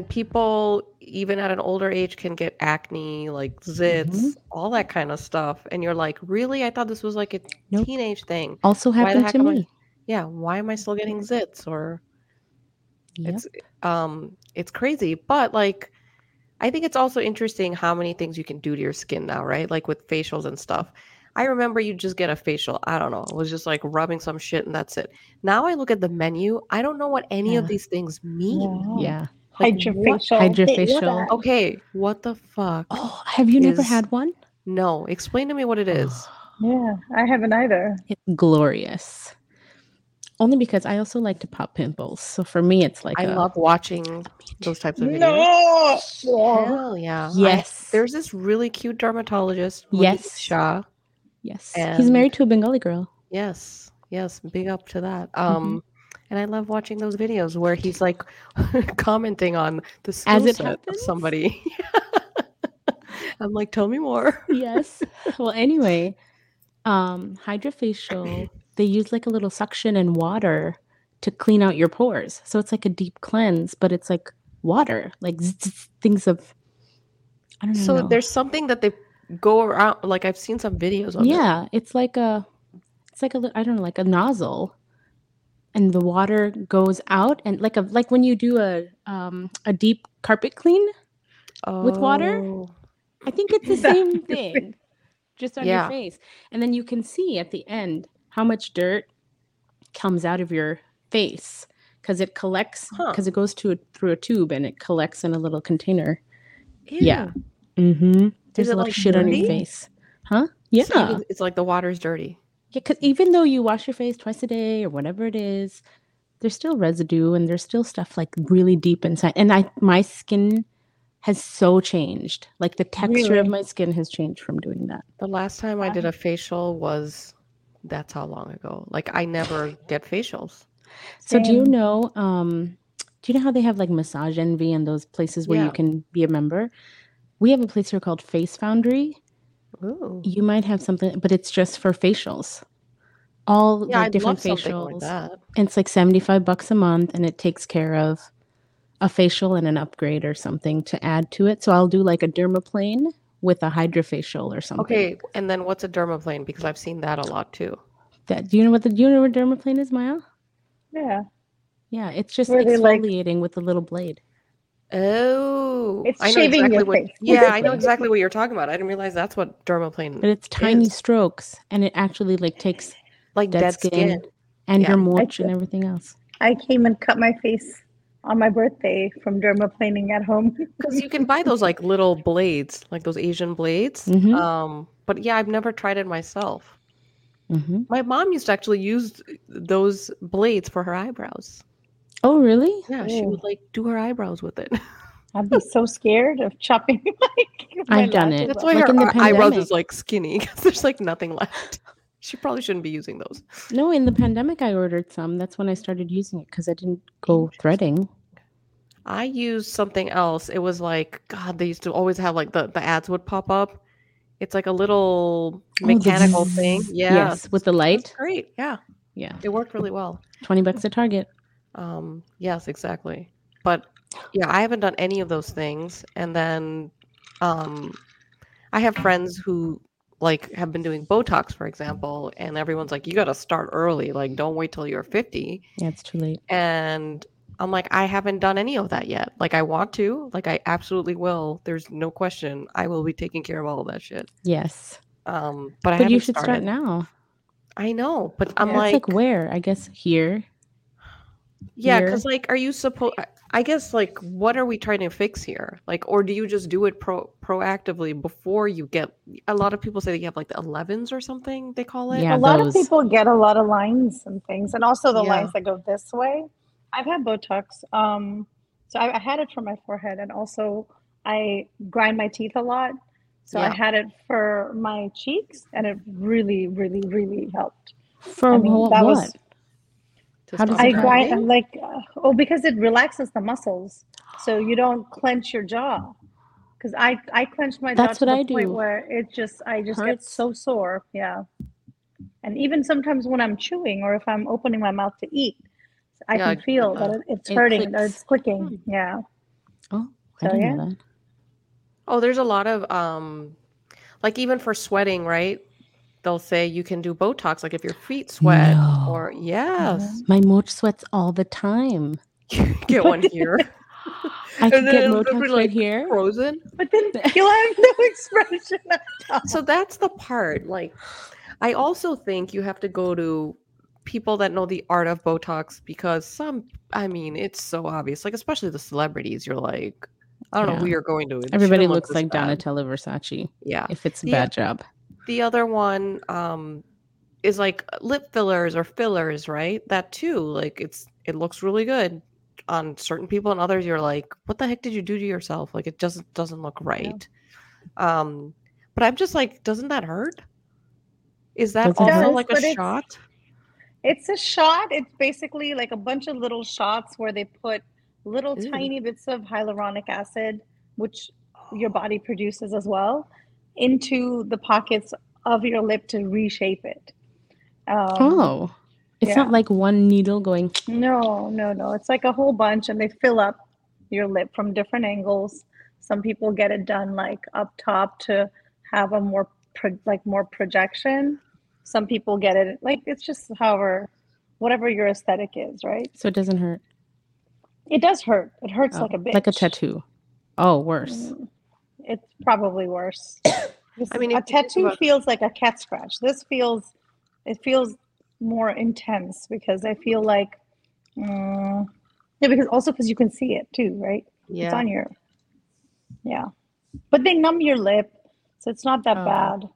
and people even at an older age can get acne, like zits, Mhm. all that kind of stuff. And you're like, really? I thought this was like a Nope. teenage thing. Also happened to am I- me. Yeah, why am I still getting zits? Or Yep. it's um it's crazy. But like I think it's also interesting how many things you can do to your skin now, right? Like with facials and stuff. I remember you just get a facial. I don't know. It was just like rubbing some shit and that's it. Now I look at the menu. I don't know what any of these things mean. Yeah. Like, what- Hydrofacial. Hydrofacial. Okay, what the fuck? Oh, have you never had one? No, explain to me what it is. Yeah, I haven't either. It's glorious. Only because I also like to pop pimples. So for me, it's like I a- love watching those types of videos. No. Hell yeah. I- Yes. there's this really cute dermatologist. Muneeb Yes. Shah. yes. He's married to a Bengali girl. Yes. Yes. Big up to that. Mm-hmm. And I love watching those videos where he's like commenting on the skill As it set of somebody. I'm like, tell me more. Yes. well, anyway, um, hydrofacial, they use like a little suction and water to clean out your pores. So it's like a deep cleanse, but it's like water, like zzz, zzz, things of I don't So know. So there's something that they go around. Like I've seen some videos it. yeah, it's like a it's like a I don't know, like a nozzle. And the water goes out and like a like when you do a um a deep carpet clean, with water? Oh. I think it's the same thing, just on Yeah. your face. And then you can see at the end how much dirt comes out of your face because it collects, Huh. because it goes to a, through a tube and it collects in a little container. Yeah. Mm-hmm. There's a lot like, of shit on your face. Huh? Yeah. So it's like the water's dirty. Yeah, because even though you wash your face twice a day or whatever it is, there's still residue and there's still stuff like really deep inside. And I, my skin has so changed. Like the texture of my skin has changed from doing that. The last time I did a facial was that's how long ago. Like I never get facials. So do you know? Um, do you know how they have like massage envy and those places where Yeah. you can be a member? We have a place here called Face Foundry. Ooh. You might have something, but it's just for facials. All Yeah, like I'd different love facials. like that. It's like 75 bucks a month and it takes care of a facial and an upgrade or something to add to it. So I'll do like a dermaplane with a hydrofacial or something. Okay, and then what's a dermaplane? Because I've seen that a lot too. That, do you know what the do you know what dermaplane is, Maya? Yeah. Yeah, it's just Where they, like- exfoliating with a little blade. Oh, It's I know shaving exactly your what. face. Yeah, I know exactly what you're talking about. I didn't realize that's what dermaplane, But it's tiny is. strokes and it actually like takes like dead, dead skin, skin. and Yeah. your I mulch and everything else. I came and cut my face on my birthday from dermaplaning at home. Because you can buy those like little blades, like those Asian blades. Mhm. Um, but yeah, I've never tried it myself. hmm My mom used to actually use those blades for her eyebrows. Oh, really? Yeah, she oh. would Oh. like do her eyebrows with it. I'd be so scared of chopping like my I've done lashes it. That's why Like her in the eye- eyebrows pandemic. is like skinny because there's like nothing left. She probably shouldn't be using those. No, in the pandemic, I ordered some. That's when I started using it because I didn't go threading. I used something else. It was like God. They used to always have like the the ads would pop up. It's like a little Oh, mechanical thing. Yeah, Yes, with the It was light. great. Yeah, Yeah. it worked really well. 20 bucks at Target. Um, yes, exactly. But yeah, I haven't done any of those things. And then um I have friends who like have been doing Botox, for example, and everyone's like, you gotta start early, like don't wait till you're 50. Yeah, it's too late. And I'm like, I haven't done any of that yet. Like I want to, like I absolutely will. There's no question. I will be taking care of all of that shit. Yes. Um, but I But you should started. start now. I know, but I'm Yeah. Like, like where? I guess here. Yeah, because like, are you supposed? I guess like, what are we trying to fix here? Like, or do you just do it pro proactively before you get? A lot of people say that you have like the 11s or something they call it. Yeah, a lot those. of people get a lot of lines and things, and also the Yeah. lines that go this way. I've had Botox, um, so I, I had it for my forehead, and also I grind my teeth a lot, so I had it for my cheeks, and it really, really, really helped. For I mean, wha- that what? was- To How does stop it I help? grind grinding? like uh, oh because it relaxes the muscles, so you don't clench your jaw. Because I I clench my jaw That's to what the I point do. where it just I just get Hurts. so sore. Yeah, and even sometimes when I'm chewing or if I'm opening my mouth to eat, I Yeah, can feel that. that it, it's It hurting, that clicks. it's clicking. Yeah, Oh, I So, didn't yeah. know that. Oh, there's a lot of um like even for sweating, right? They'll say you can do Botox like if your feet sweat or yes. My moch sweats all the time. Get one here. I And could then get it'll be, Botox right here. Frozen. But then you'll have no expression. at all. So that's the part. Like I also think you have to go to people that know the art of Botox because some I mean, it's so obvious. Like especially the celebrities, you're like I don't know who you're going to. Everybody shouldn't look looks like bad. Donatella Versace Yeah. if it's a Yeah. bad job. The other one um is like lip fillers or fillers, right? That too. Like it's it looks really good on certain people and others you're like, what the heck did you do to yourself? Like it just doesn't look right. Um but I'm just like, doesn't that hurt? Is that Does it also hurt? like a it's- shot? It's a shot. It's basically like a bunch of little shots where they put little Ew. tiny bits of hyaluronic acid, which your body produces as well, into the pockets of your lip to reshape it. Um, oh. It's not like one needle going No, no, no. It's like a whole bunch, and they fill up your lip from different angles. Some people get it done like up top to have a more pro- like more projection. Some people get it like it's just however, whatever your aesthetic is, right? so it doesn't hurt. It does hurt. It hurts Oh, like a bitch. Like a tattoo. Oh, worse. Mm, It's probably worse. I mean, a if you think tattoo about- feels like a cat scratch. This feels, it feels more intense because I feel like, mm, yeah, because also because you can see it too, right? Yeah. It's on your, yeah. But they numb your lip, so it's not that Oh. bad.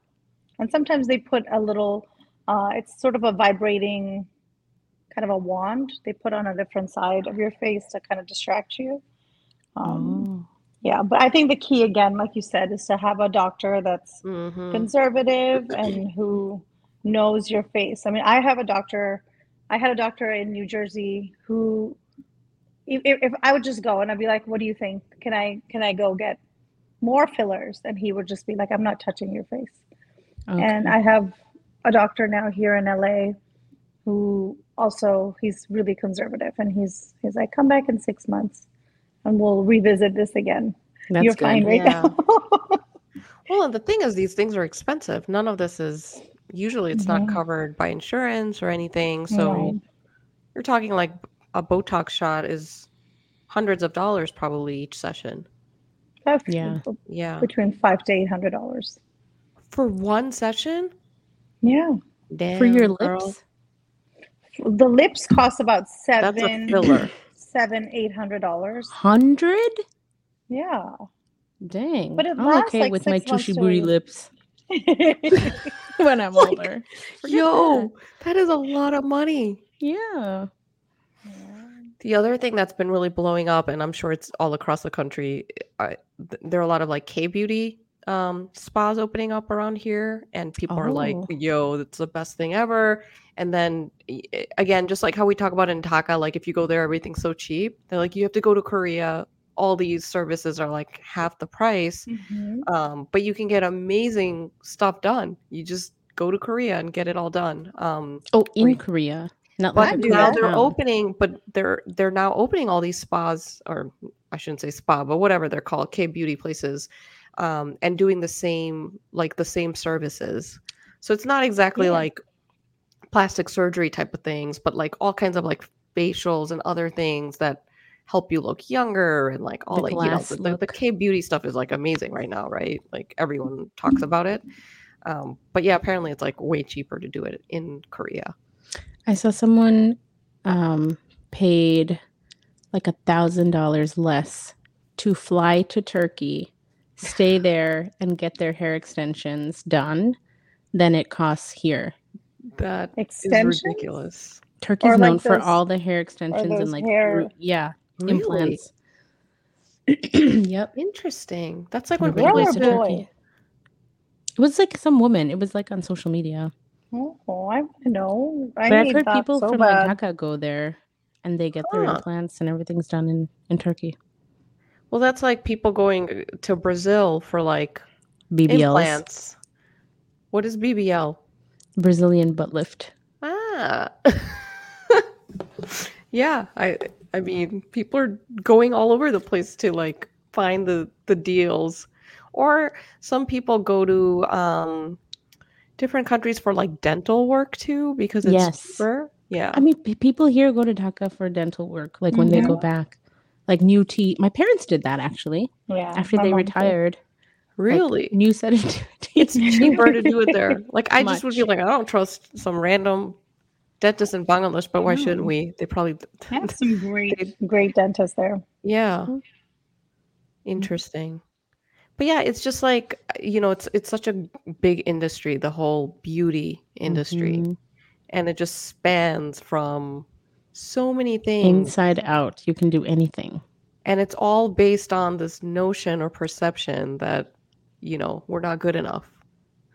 And sometimes they put a little, uh, it's sort of a vibrating, kind of a wand they put on a different side of your face to kind of distract you. Um. Yeah, but I think the key again, like you said, is to have a doctor that's Mhm. conservative and who knows your face. I mean, I have a doctor. I had a doctor in New Jersey who, if, if if I would just go and I'd be like, "What do you think? Can I can I go get more fillers?" And he would just be like, "I'm not touching your face." And I have a doctor now here in LA who also he's really conservative and he's he's like, "Come back in six months and we'll revisit this again." That's You're good. fine right Yeah. now. Well, and the thing is, these things are expensive. None of this is usually it's not Mhm. covered by insurance or anything. So Right. you're talking like a Botox shot is hundreds of dollars probably each session. That's Yeah. Yeah, between five to eight hundred dollars. for one session. Yeah, Damn, For your girl. lips? the lips cost about seven. That's a seven, filler. seven, eight hundred dollars. Hundred? Yeah, Dang. But it I'm lasts okay like with my six months tushy to booty a- lips when I'm Like, older. Forget Yo, that is a lot of money. that. Yeah. The other thing that's been really blowing up, and I'm sure it's all across the country, I, th- there are a lot of like K beauty um, spas opening up around here, and people are like, Oh. "Yo, that's the best thing ever." And then again, just like how we talk about in Dhaka, like if you go there, everything's so cheap. They're like, you have to go to Korea. All these services are like half the price, Mhm. um, but you can get amazing stuff done. You just go to Korea and get it all done. Um, Oh, in. Korea. Not but like now they're opening but they're they're now opening all these spas or i shouldn't say spa but whatever they're called k beauty places um, and doing the same like the same services. So it's not exactly Yeah. like plastic surgery type of things but like all kinds of like facials and other things that help you look younger and like all The like you know the, the, the k beauty stuff is like amazing right now right? Like everyone talks about it. Um, but yeah apparently it's like way cheaper to do it in korea. I saw someone um, paid like a thousand dollars less to fly to Turkey, stay there, and get their hair extensions done than it costs here. that is Extensions? ridiculous Turkey's Or, known like, for all the hair extensions and like hair- yeah Really? implants. yep, Interesting. That's like From when a people Girl used to to. Turkey. It was like some woman. It was like on social media. Oh, I know. I but I've heard people so from bad. like Dhaka go there and they get their Huh. implants and everything's done in, in Turkey. Well, that's like people going to Brazil for like BBLs, implants. What is BBL? Brazilian butt lift. Ah. Yeah, I I mean, people are going all over the place to like find the the deals. Or some people go to um different countries for like dental work too because it's Yes. cheaper. Yeah. I mean, p- people here go to Dhaka for dental work, like when they Mhm. go back. Like new teeth. My parents did that actually Yeah. after they mom too. retired. like, really? new set of teeth. it's cheaper to do it there. Like I just would be like, I don't trust some random dentist in Bangladesh, but why shouldn't we? They probably I have some great, great dentists there. Yeah. Mhm. Interesting. But yeah, it's just like you know, it's it's such a big industry, the whole beauty industry. Mhm. And it just spans from so many things. Inside out, you can do anything. And it's all based on this notion or perception that, you know, we're not good enough.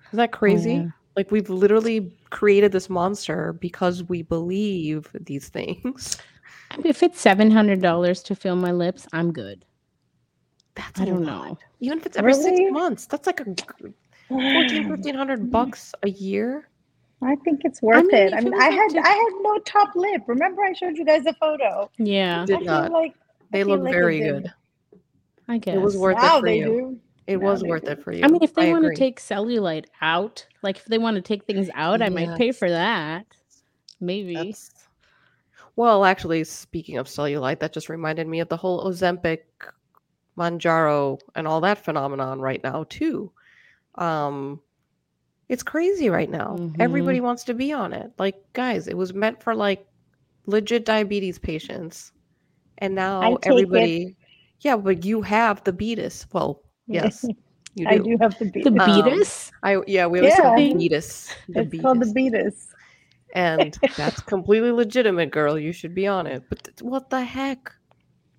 Isn't that crazy? yeah. Like we've literally created this monster because we believe these things. I mean, if it's seven hundred dollars to fill my lips, I'm good. That's I don't lot. know. Even if it's every Really? six months, that's like a 14, 1500 bucks a year. I think it's worth mean, it. I mean, I had to- I had no top lip. Remember, I showed you guys a photo. Yeah, Did I not. like They look like very good. I guess. It was worth now it for they you. do. It Now was worth do. it for you. I mean, if they I want to take cellulite out, like if they want to take things out, I might pay for that. Maybe. That's... Well, actually, speaking of cellulite, that just reminded me of the whole Ozempic, Mounjaro, and all that phenomenon right now too. Um, it's crazy right now. Mhm. Everybody wants to be on it. Like, guys, it was meant for like legit diabetes patients, and now I take it. everybody. Yeah, but you have the beatus. Well, yes, you do. I do have the beat. the Um, beatus. I yeah, we always call Yeah. it beatus. The it's called the beatus. beatus. and that's completely legitimate, girl. You should be on it. But th- what the heck?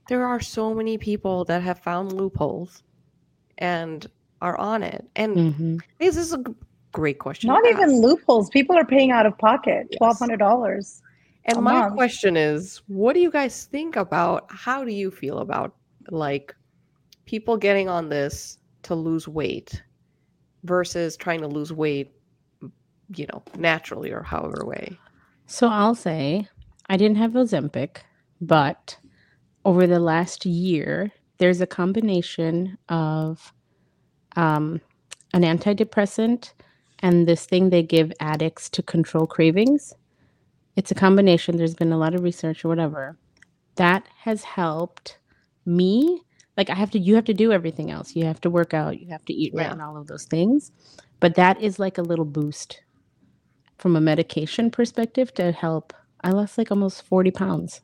There are so many people that have found loopholes and are on it. And hmm this is a g- great question. Not even ask. loopholes. People are paying out of pocket twelve hundred dollars. And my month. question is, what do you guys think about? How do you feel about like people getting on this to lose weight versus trying to lose weight, you know, naturally or however way? So I'll say I didn't have Ozempic, but over the last year, there's a combination of um, an antidepressant and this thing they give addicts to control cravings. It's a combination. There's been a lot of research or whatever that has helped me. Like I have to, you have to do everything else. You have to work out. You have to eat right, Yeah. and all of those things. But that is like a little boost from a medication perspective to help. I lost like almost 40 pounds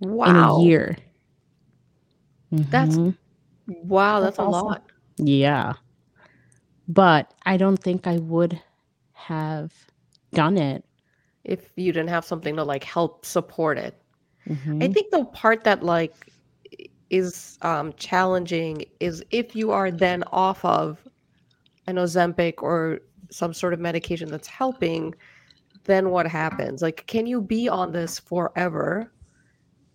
Wow. in a year. That's- Mhm. Wow, that's, That's a awesome. lot. yeah. But I don't think I would have done it. if you didn't have something to like help support it. I Mhm. think the part that like is um challenging is if you are then off of an Ozempic or some sort of medication that's helping, then what happens? Like, can you be on this forever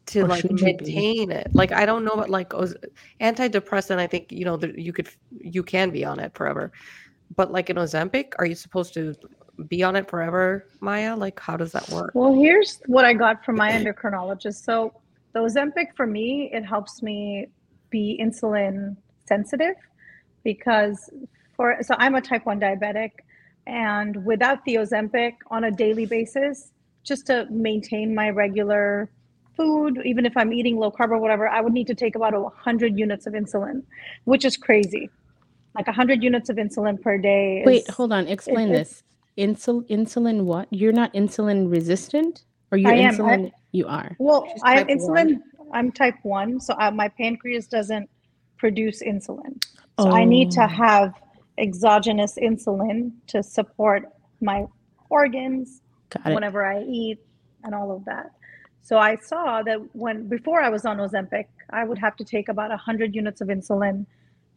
to Or like should you be? maintain it? Like, I don't know about like antidepressant. I think you know that you could you can be on it forever, but like an Ozempic, are you supposed to be on it forever, Maya? Like, how does that work? Well, here's what I got from my endocrinologist. So the Ozempic for me, it helps me be insulin sensitive because for so I'm a type 1 diabetic and without the Ozempic on a daily basis, just to maintain my regular food, even if I'm eating low carb or whatever, I would need to take about 100 units of insulin, which is crazy. Like 100 units of insulin per day. Is, Wait, hold on. Explain it's- this. Insul insulin what? You're not insulin resistant? Or you're I am. I- insulin you are. Well, I type insulin. I'm type one, so I, my pancreas doesn't produce insulin. So I oh. need to Oh. have exogenous insulin to support my organs Got it. whenever I eat and all of that. So I saw that when before I was on Ozempic, I would have to take about 100 units of insulin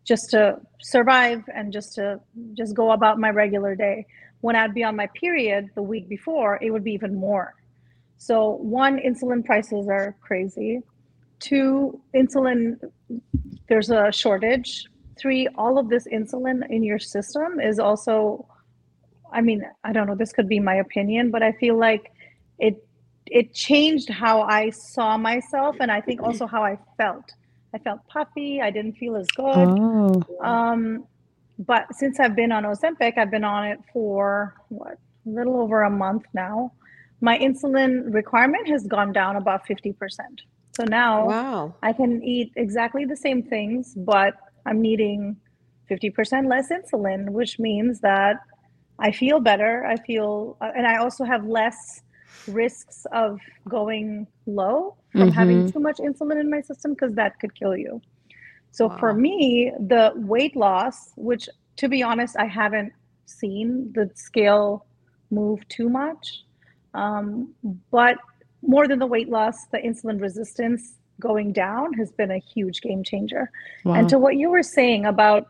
just to survive and just to just go about my regular day. When I'd be on my period the week before, it would be even more. So one, insulin prices are crazy. Two, insulin, there's a shortage. Three, all of this insulin in your system is also, I mean, I don't know, this could be my opinion, but I feel like it it changed how I saw myself and I think also how I felt. I felt puffy. I didn't feel as good. Oh, Um, but since I've been on Ozempic, I've been on it for what a little over a month now. My insulin requirement has gone down about fifty percent. So now Wow. I can eat exactly the same things, but I'm needing fifty percent less insulin, which means that I feel better. I feel, uh, and I also have less risks of going low from having too much insulin in my system because that could kill you. So for me, the weight loss, which to be honest, I haven't seen the scale move too much, um, but more than the weight loss, the insulin resistance going down has been a huge game changer. wow. And to what you were saying about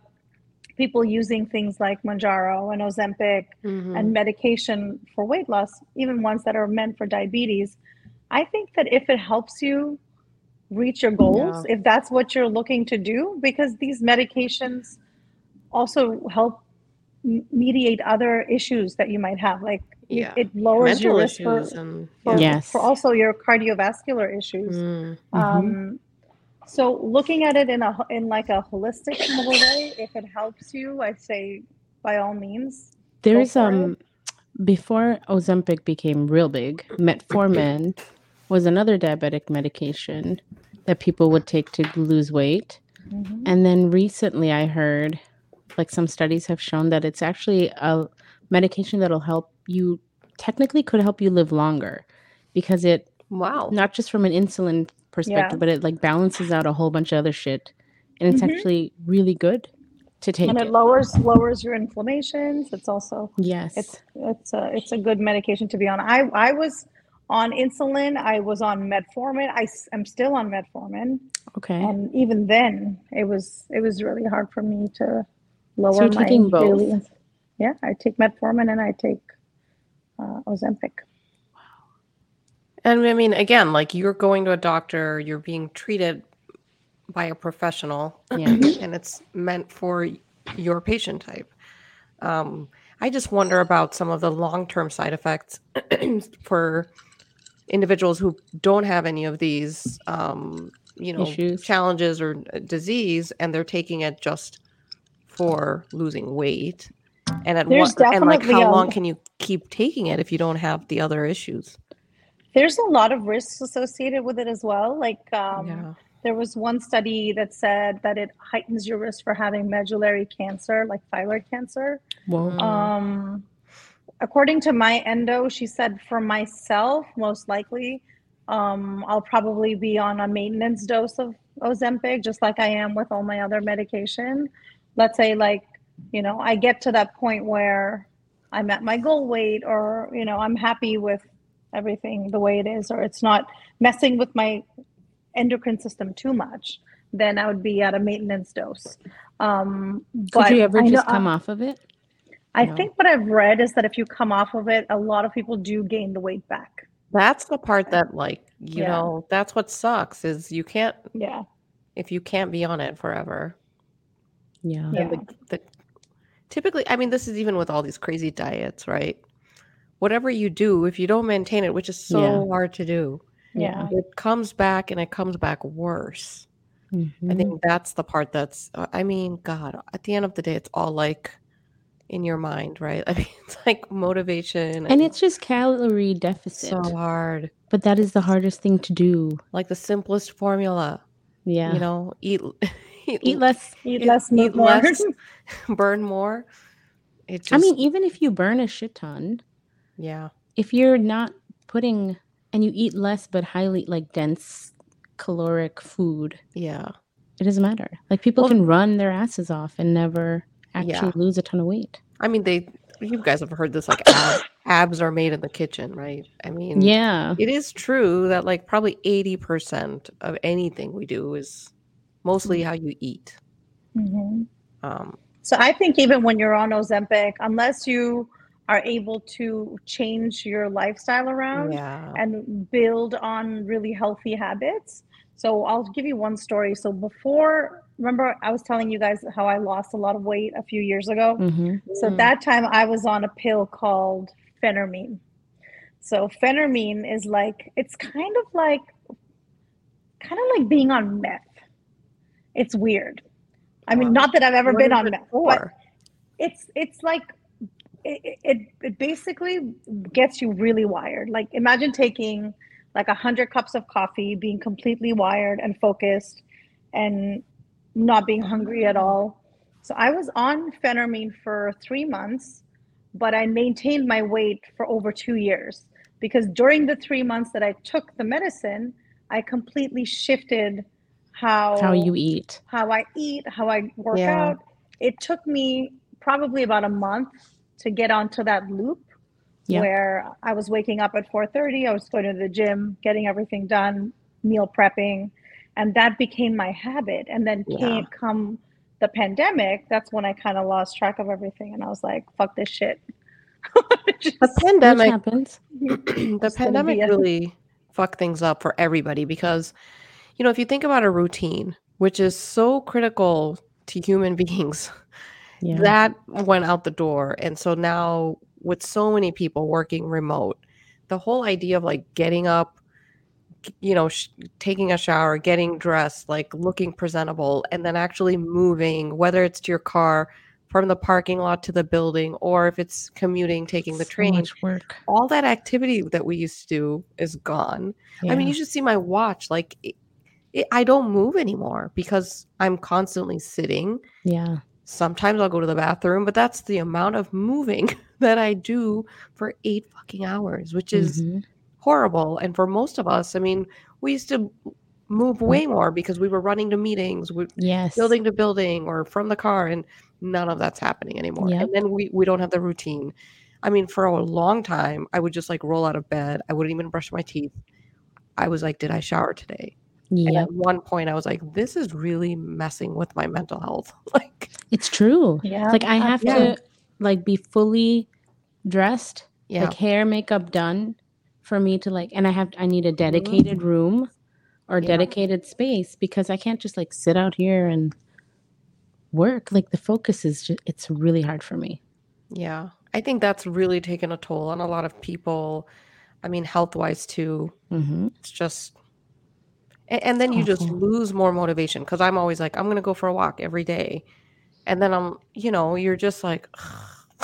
people using things like Mounjaro and Ozempic Mhm. and medication for weight loss, even ones that are meant for diabetes, I think that if it helps you reach your goals, if that's what you're looking to do, because these medications also help mediate other issues that you might have, like it- Yeah. it lowers Mental your risk for, issues and for. Yes. for also your cardiovascular issues. Mm. Um, so looking at it in a in like a holistic kind of a way, if it helps you, I say by all means. There's for it. um before Ozempic became real big, metformin was another diabetic medication that people would take to lose weight. Mhm. And then recently I heard like some studies have shown that it's actually a medication that'll help you technically could help you live longer because it Wow. not just from an insulin perspective, but it like balances out a whole bunch of other shit. And it's Mhm. actually really good to take and it. it lowers lowers your inflammations. It's also yes. it's it's a it's a good medication to be on. I I was on insulin. I was on metformin. I am still on metformin, okay. and even then, it was it was really hard for me to lower you're my both? daily. Yeah, I take metformin and I take uh, Ozempic. And I mean, again, like you're going to a doctor, you're being treated by a professional, Yeah. and it's meant for your patient type. Um, I just wonder about some of the long term side effects for individuals who don't have any of these, um, you know, Issues. challenges or uh, disease, and they're taking it just for losing weight. And at There's what, and like how a- long can you keep taking it if you don't have the other issues? There's a lot of risks associated with it as well. Like um, yeah. there was one study that said that it heightens your risk for having medullary cancer, like thyroid cancer. Whoa. Mm. Um, according to my endo, she said for myself, most likely, um, I'll probably be on a maintenance dose of Ozempic, just like I am with all my other medication. Let's say, like, you know, I get to that point where I'm at my goal weight, or you know, I'm happy with everything the way it is, or it's not messing with my endocrine system too much. Then I would be at a maintenance dose. Um, Could you ever I know- just come off of it? I No. think what I've read is that if you come off of it, a lot of people do gain the weight back. That's the part that like, you Yeah. know, that's what sucks is you can't Yeah. if you can't be on it forever. Yeah. Yeah. The, the typically I mean this is even with all these crazy diets, right? Whatever you do, if you don't maintain it, which is so Yeah. hard to do, Yeah. it comes back and it comes back worse. I Mhm. think that's the part that's uh, I mean, God, at the end of the day it's all like in your mind, right? I mean, it's like motivation And it's just calorie deficit. so hard. but that is the hardest thing to do. Like the simplest formula. Yeah. you know eat eat, Eat less. Eat Eat- less, move eat more. less. burn more it just I mean, even if you burn a shit ton, yeah if you're not putting and you eat less but highly like dense caloric food, yeah it doesn't matter. Like people Well- can run their asses off and never actually Yeah. lose a ton of weight. i mean they you guys have heard this like ab, abs are made in the kitchen right i mean Yeah. it is true that like probably 80% of anything we do is mostly how you eat Mhm. um So I think even when you're on Ozempic, unless you are able to change your lifestyle around yeah and build on really healthy habits. So I'll give you one story. So before, remember I was telling you guys how I lost a lot of weight a few years ago? hmm So that time I was on a pill called phentermine. So phentermine is like it's kind of like kind of like being on meth. It's weird. I mean, not that I've ever What been on it meth, but it's it's like it, it it basically gets you really wired. Like imagine taking like a hundred cups of coffee, being completely wired and focused, and not being hungry at all. So I was on phentermine for three months, but I maintained my weight for over two years because during the three months that I took the medicine, I completely shifted how How you eat. how I eat, how I work Yeah. out. It took me probably about a month to get onto that loop Yeah. where I was waking up at 4:30, I was going to the gym, getting everything done, meal prepping, and that became my habit. And then Yeah. came come the pandemic, that's when I kind of lost track of everything and I was like, fuck this shit. Just- The pandemic happens. the pandemic a- really fucked things up for everybody because you know if you think about a routine which is so critical to human beings Yeah. that went out the door and so now with so many people working remote the whole idea of like getting up you know sh- taking a shower getting dressed like looking presentable and then actually moving whether it's to your car from the parking lot to the building or if it's commuting taking the So train much work. all that activity that we used to do is gone. I mean, you should see my watch. Like, it, it, I don't move anymore because I'm constantly sitting. yeah. Sometimes I'll go to the bathroom, but that's the amount of moving that I do for eight fucking hours, which is Mhm. horrible. And for most of us, I mean, we used to move way more because we were running to meetings, Yes. building to building, or from the car, and none of that's happening anymore. Yep. And then we we don't have the routine. I mean, for a long time, I would just like roll out of bed. I wouldn't even brush my teeth. I was like, did I shower today? And Yep. at one point, I was like, this is really messing with my mental health. like, It's true. yeah. Like I have Yeah. to like be fully dressed, yeah, like hair, makeup done for me to like and I have I need a dedicated room or Mm-hmm. Yeah. dedicated space because I can't just like sit out here and work. Like the focus is just it's really hard for me. yeah. I think that's really taken a toll on a lot of people. I mean, health wise too. hmm It's just, and, and then you just mm-hmm. lose more motivation because I'm always like, I'm going to go for a walk every day. And then I'm, you know, you're just like,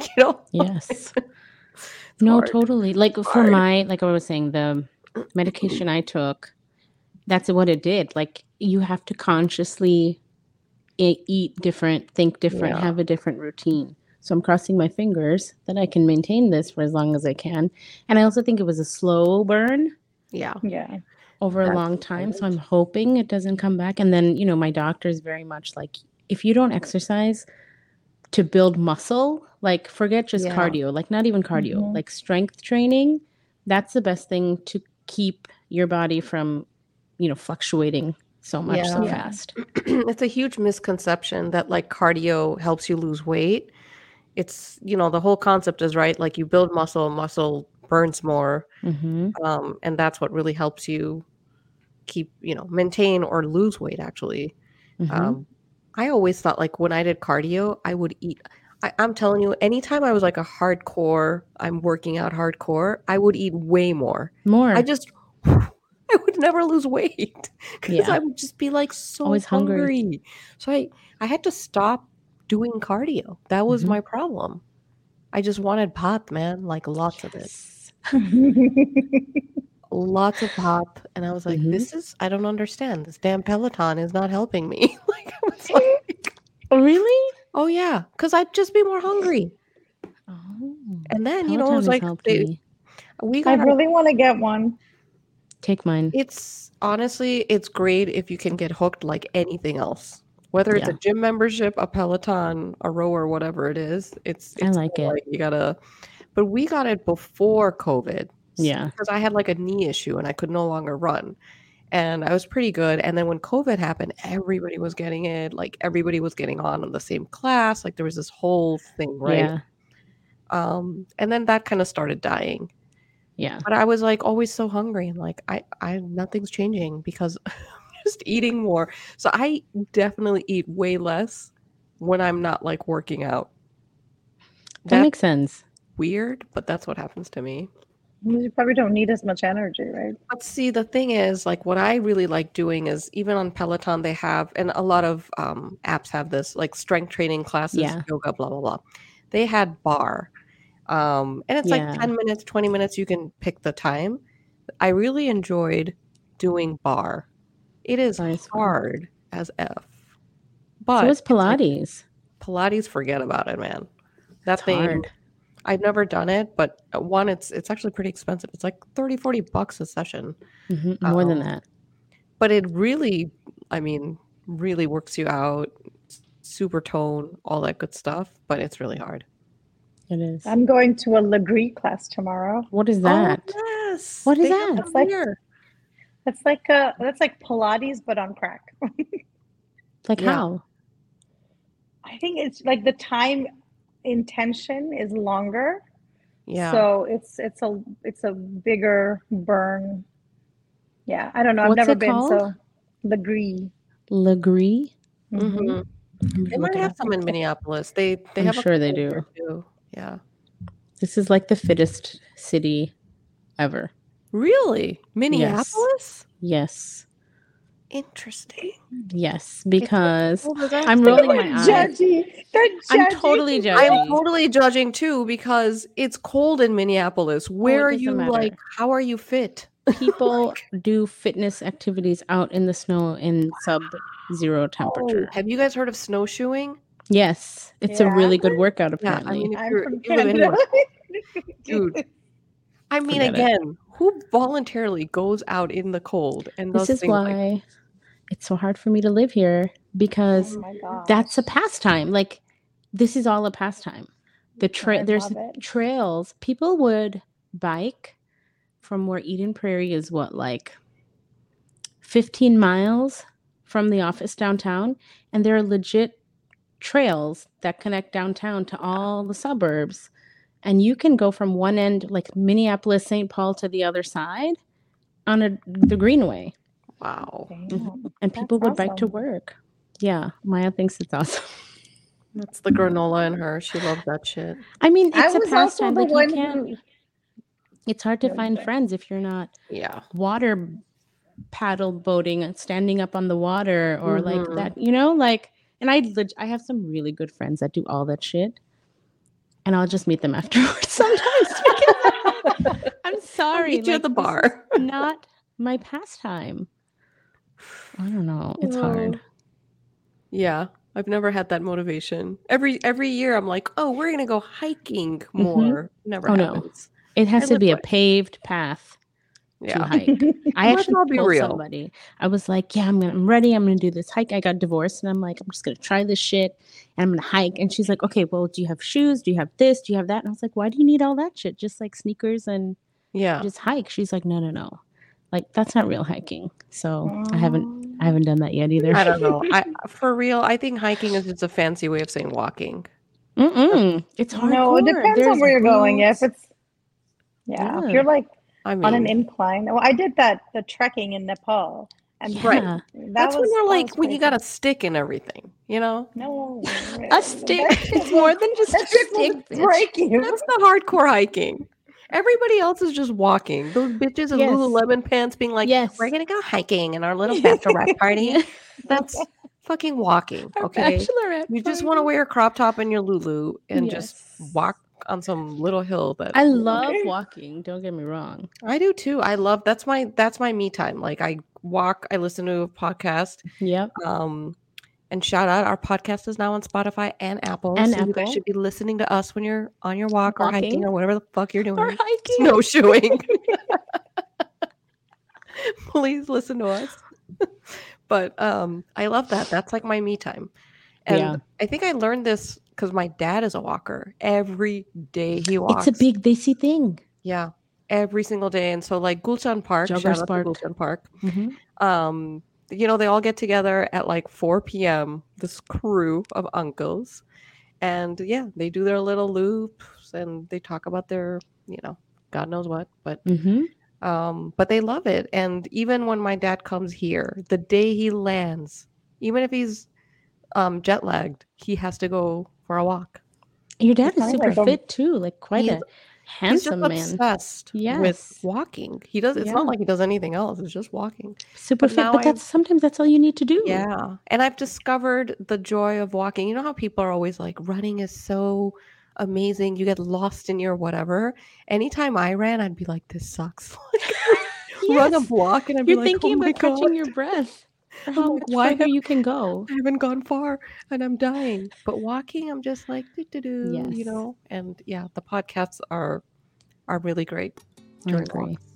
you know, Yes. no, hard. totally. Like for hard. my like I was saying, the medication I took, that's what it did. Like you have to consciously eat different, think different, Yeah. have a different routine. So I'm crossing my fingers that I can maintain this for as long as I can. And I also think it was a slow burn yeah. yeah. Over a That's long time. So. I'm hoping it doesn't come back. And then, you know, my doctor is very much like, if you don't exercise to build muscle, like forget just Yeah. cardio, like not even cardio, Mhm. like strength training, that's the best thing to keep your body from, you know, fluctuating so much so Yeah. Yeah. fast. it's a huge misconception that like cardio helps you lose weight. It's, you know, the whole concept is right. Like you build muscle, muscle burns more. hmm Um, and that's what really helps you keep, you know, maintain or lose weight actually. hmm Um, I always thought like when I did cardio, I would eat. I, I'm telling you, anytime I was like a hardcore, I'm working out hardcore, I would eat way more. More. I just, I would never lose weight because Yeah. I would just be like so Always hungry. hungry. So I, I had to stop doing cardio. That was Mhm. my problem. I just wanted pot, man, like lots of it, Yes. lots of pop, and I was like, Mhm. this is, I don't understand. This damn Peloton is not helping me. like I was like. Really? Oh yeah, because I'd just be more hungry. Oh, And then you know, it was like they, me. we I our- really want to get one. Take mine. it's honestly, it's great if you can get hooked like anything else. Whether it's a gym membership, a Peloton, a rower, whatever it is, it's. I like cool, it. you gotta, but we got it before COVID. Yeah. Because I had like a knee issue and I could no longer run. And I was pretty good. And then when COVID happened, everybody was getting it. Like everybody was getting on in the same class. Like there was this whole thing, right? Yeah. um and then that kind of started dying Yeah. but i was like always so hungry and like i i nothing's changing because i'm just eating more so i definitely eat way less when i'm not like working out That that's makes sense. weird but that's what happens to me You probably don't need as much energy, right? But see, the thing is, like, what I really like doing is even on Peloton, they have, and a lot of um, apps have this, like strength training classes, Yeah. yoga, blah, blah, blah. They had barre. Um, and it's Yeah. like 10 minutes, 20 minutes, you can pick the time. I really enjoyed doing barre. It is fun. hard as F. But so is it's like Pilates. Pilates, forget about it, man. That It's thing, hard. I've never done it, but uh, one, it's it's actually pretty expensive. It's like 30, 40 bucks a session. Mhm, More than Um, that. but it really i mean really works you out super tone all that good stuff but it's really hard It is. I'm going to a Lagree class tomorrow. What is that? oh, yes What is They that? them It's like- That's like uh that's like Pilates but on crack. Like Yeah. how? I think it's like the time intention is longer. yeah So it's it's a it's a bigger burn. Yeah, I don't know. I've What's never been called? so Lagree. Lagree? Mhm. Mhm. they might have some in minneapolis they they I'm have a sure they do. too yeah This is like the fittest city ever. really minneapolis Yes. Interesting Yes. Because Well, that's- I'm rolling my They're eyes. judgy. They're. I'm totally judgy. I'm totally judging too because it's cold in Minneapolis. Where are you matter. like? How are you fit? people do fitness activities out in the snow in sub zero temperature. Oh, have you guys heard of snowshoeing? Yes. It's a really good workout Yeah, apparently. I mean, I'm from anywhere, Canada. dude. I mean, Forget it. again, who voluntarily goes out in the cold and this is why like it's so hard for me to live here because Oh that's a pastime. Like this is all a pastime. The I tra- there's trails. People would bike from where Eden Prairie is what like 15 miles from the office downtown and there are legit trails that connect downtown to all the suburbs and you can go from one end like Minneapolis St. Paul to the other side on a, the greenway wow. Damn. and people would bike to work. Yeah, Maya thinks it's awesome. That's the granola in her. She loves that shit. I mean, it's a pastime. the Like you one can't. who It's hard to find okay. friends if you're not Yeah. water paddle boating, and standing up on the water, or like Mhm. that. You know, like. And I, leg- I have some really good friends that do all that shit, and I'll just meet them afterwards sometimes. because I'm I'll sorry, meet you at the bar. not my pastime. I don't know. It's hard. Yeah. I've never had that motivation. Every every year I'm like, oh, we're gonna go hiking mm-hmm. more. Never Oh, no. happens. It has I to be a paved path to hike. I actually told real. somebody. I was like, "Yeah, I'm gonna, I'm ready. I'm gonna do this hike." I got divorced, and I'm like, "I'm just gonna try this shit, and I'm gonna hike." And she's like, "Okay, well, do you have shoes? Do you have this? Do you have that?" And I was like, "Why do you need all that shit? Just like sneakers and Yeah. just hike." She's like, "No, no, no, like that's not real hiking." So I haven't, I haven't done that yet either. I don't know. I for real, I think hiking is just a fancy way of saying walking. Mm-mm. It's hard. No, it depends on where you're going. Yeah, if it's yeah, Yeah. if you're like I mean, on an incline. Well, I did that the trekking in Nepal, and Yeah. Right. that that's when you're that like when you got a stick and everything, you know? no a stick. It's more than just a that shit will stick. bitch. break you. That's the hardcore hiking. Everybody else is just walking. Those bitches in Yes. Lululemon pants being like, yes, we're gonna go hiking in our little bachelorette party. That's fucking walking. Okay. bachelorette You just want to wear a crop top and your Lulu and just walk on some little hill that I love Okay. walking. Don't get me wrong. I do too. I love that's my that's my me time. Like I walk, I listen to a podcast. Yep. Um and shout out our podcast is now on Spotify and Apple. And so you guys should be listening to us when you're on your walk or hiking or whatever the fuck you're doing. Or hiking. snowshoeing. Please listen to us. but um I love that. That's like my me time. And Yeah. I think I learned this because my dad is a walker. Every day he walks. It's a big Desi thing. yeah. Every single day. And so like Gulshan Park, shout Joggers out Park. to Gulshan Park. Mhm. Um, you know, they all get together at like 4 p.m. This crew of uncles. And yeah, they do their little loops and they talk about their, you know, God knows what. But Mhm. um, but they love it. And even when my dad comes here, the day he lands, even if he's um, jet lagged, he has to go for a walk. Your dad is super like fit too. Like quite He's- a He's just Handsome man. obsessed with walking. He does. It's Yeah. not like he does anything else. It's just walking. Super But fit, but I've- that's sometimes that's all you need to do. Yeah. And I've discovered the joy of walking. You know how people are always like, running is so amazing. You get lost in your whatever. Anytime I ran, I'd be like, this sucks. Run a Yes. block and I'd be like, You're like, thinking oh about catching your breath. How much have- you can go. I haven't gone far and I'm dying. But walking, I'm just like, do do do, you know. And yeah, the podcasts are are really great I during agree. walks.